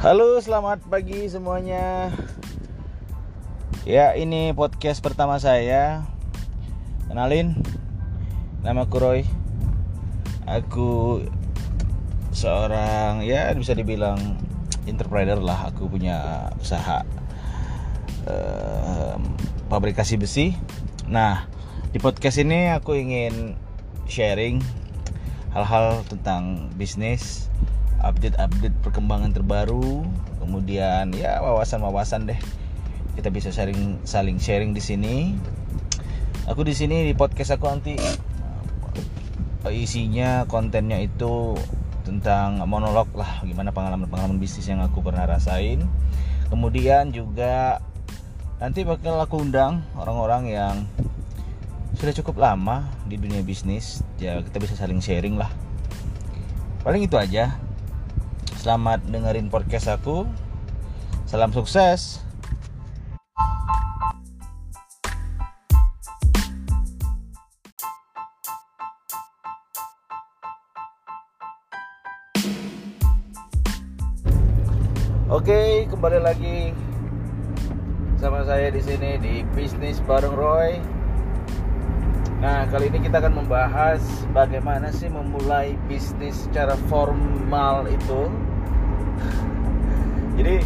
Halo, selamat pagi semuanya. Ya, ini podcast pertama saya. Kenalin, nama aku Roy. Aku seorang ya bisa dibilang entrepreneur lah. Aku punya usaha pabrikasi besi. Nah, di podcast ini aku ingin sharing hal-hal tentang bisnis update-update perkembangan terbaru, kemudian ya wawasan-wawasan deh. Kita bisa sharing saling sharing di sini. Aku di sini di podcast aku nanti isinya kontennya itu tentang monolog lah gimana pengalaman-pengalaman bisnis yang aku pernah rasain. Kemudian juga nanti bakal aku undang orang-orang yang sudah cukup lama di dunia bisnis ya kita bisa saling sharing lah paling itu aja Selamat dengerin podcast aku. Salam sukses. Oke, kembali lagi sama saya di sini di bisnis bareng Roy. Nah, kali ini kita akan membahas bagaimana sih memulai bisnis secara formal itu jadi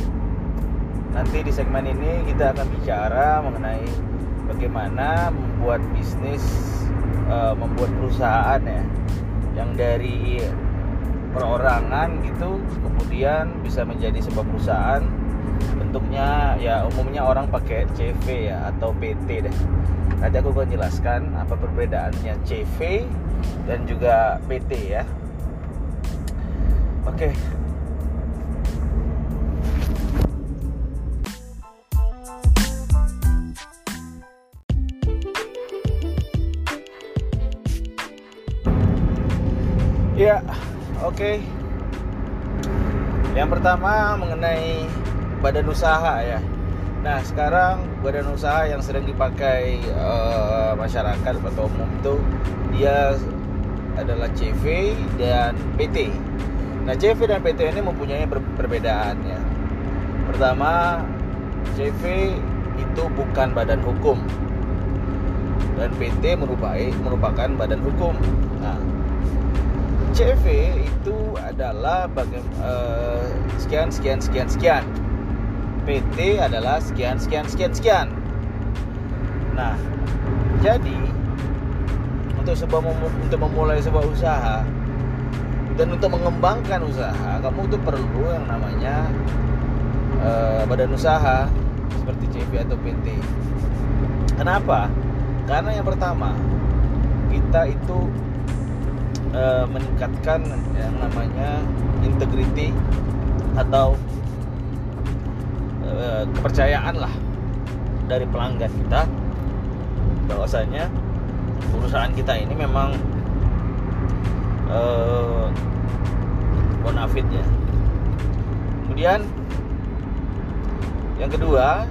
nanti di segmen ini kita akan bicara mengenai bagaimana membuat bisnis uh, membuat perusahaan ya yang dari perorangan gitu kemudian bisa menjadi sebuah perusahaan. Bentuknya ya umumnya orang pakai CV ya atau PT deh. Nanti aku akan jelaskan apa perbedaannya CV dan juga PT ya. Oke Ya, oke. Okay. Yang pertama mengenai badan usaha ya. Nah, sekarang badan usaha yang sering dipakai uh, masyarakat atau umum itu dia adalah CV dan PT. Nah, CV dan PT ini mempunyai per perbedaan ya. Pertama, CV itu bukan badan hukum dan PT merupakan merupakan badan hukum. Nah, CV itu adalah bagaimana uh, sekian sekian sekian sekian. PT adalah sekian sekian sekian sekian. Nah, jadi untuk sebuah untuk memulai sebuah usaha dan untuk mengembangkan usaha, kamu tuh perlu yang namanya uh, badan usaha seperti CV atau PT. Kenapa? Karena yang pertama, kita itu uh, meningkatkan yang namanya integrity atau uh, kepercayaan lah dari pelanggan kita. Bahwasanya perusahaan kita ini memang uh, bonafit ya. Kemudian yang kedua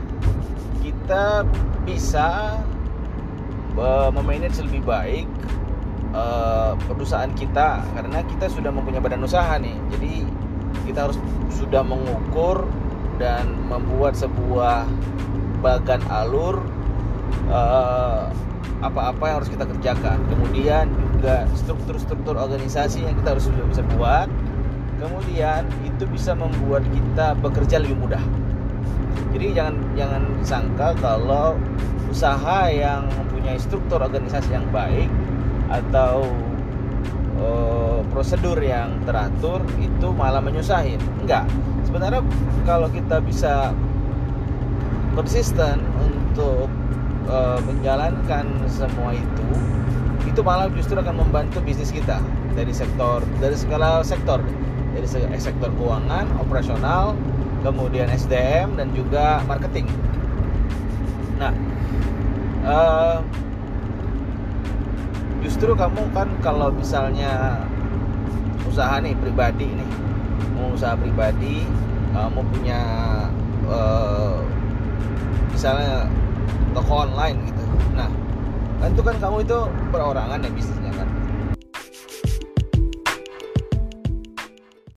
kita bisa memanage lebih baik uh, perusahaan kita karena kita sudah mempunyai badan usaha nih. Jadi kita harus sudah mengukur dan membuat sebuah bagan alur uh, apa-apa yang harus kita kerjakan. Kemudian juga struktur-struktur organisasi yang kita harus sudah bisa buat. Kemudian itu bisa membuat kita bekerja lebih mudah. Jadi jangan jangan sangka kalau usaha yang mempunyai struktur organisasi yang baik atau uh, prosedur yang teratur itu malah menyusahin? Enggak. Sebenarnya kalau kita bisa konsisten untuk uh, menjalankan semua itu itu malah justru akan membantu bisnis kita dari sektor dari segala sektor. Dari sektor keuangan operasional kemudian SDM dan juga marketing. Nah uh, justru kamu kan kalau misalnya usaha nih pribadi nih. Mau usaha pribadi kamu punya uh, misalnya toko online gitu. Nah kan itu kan kamu itu perorangan ya bisnisnya kan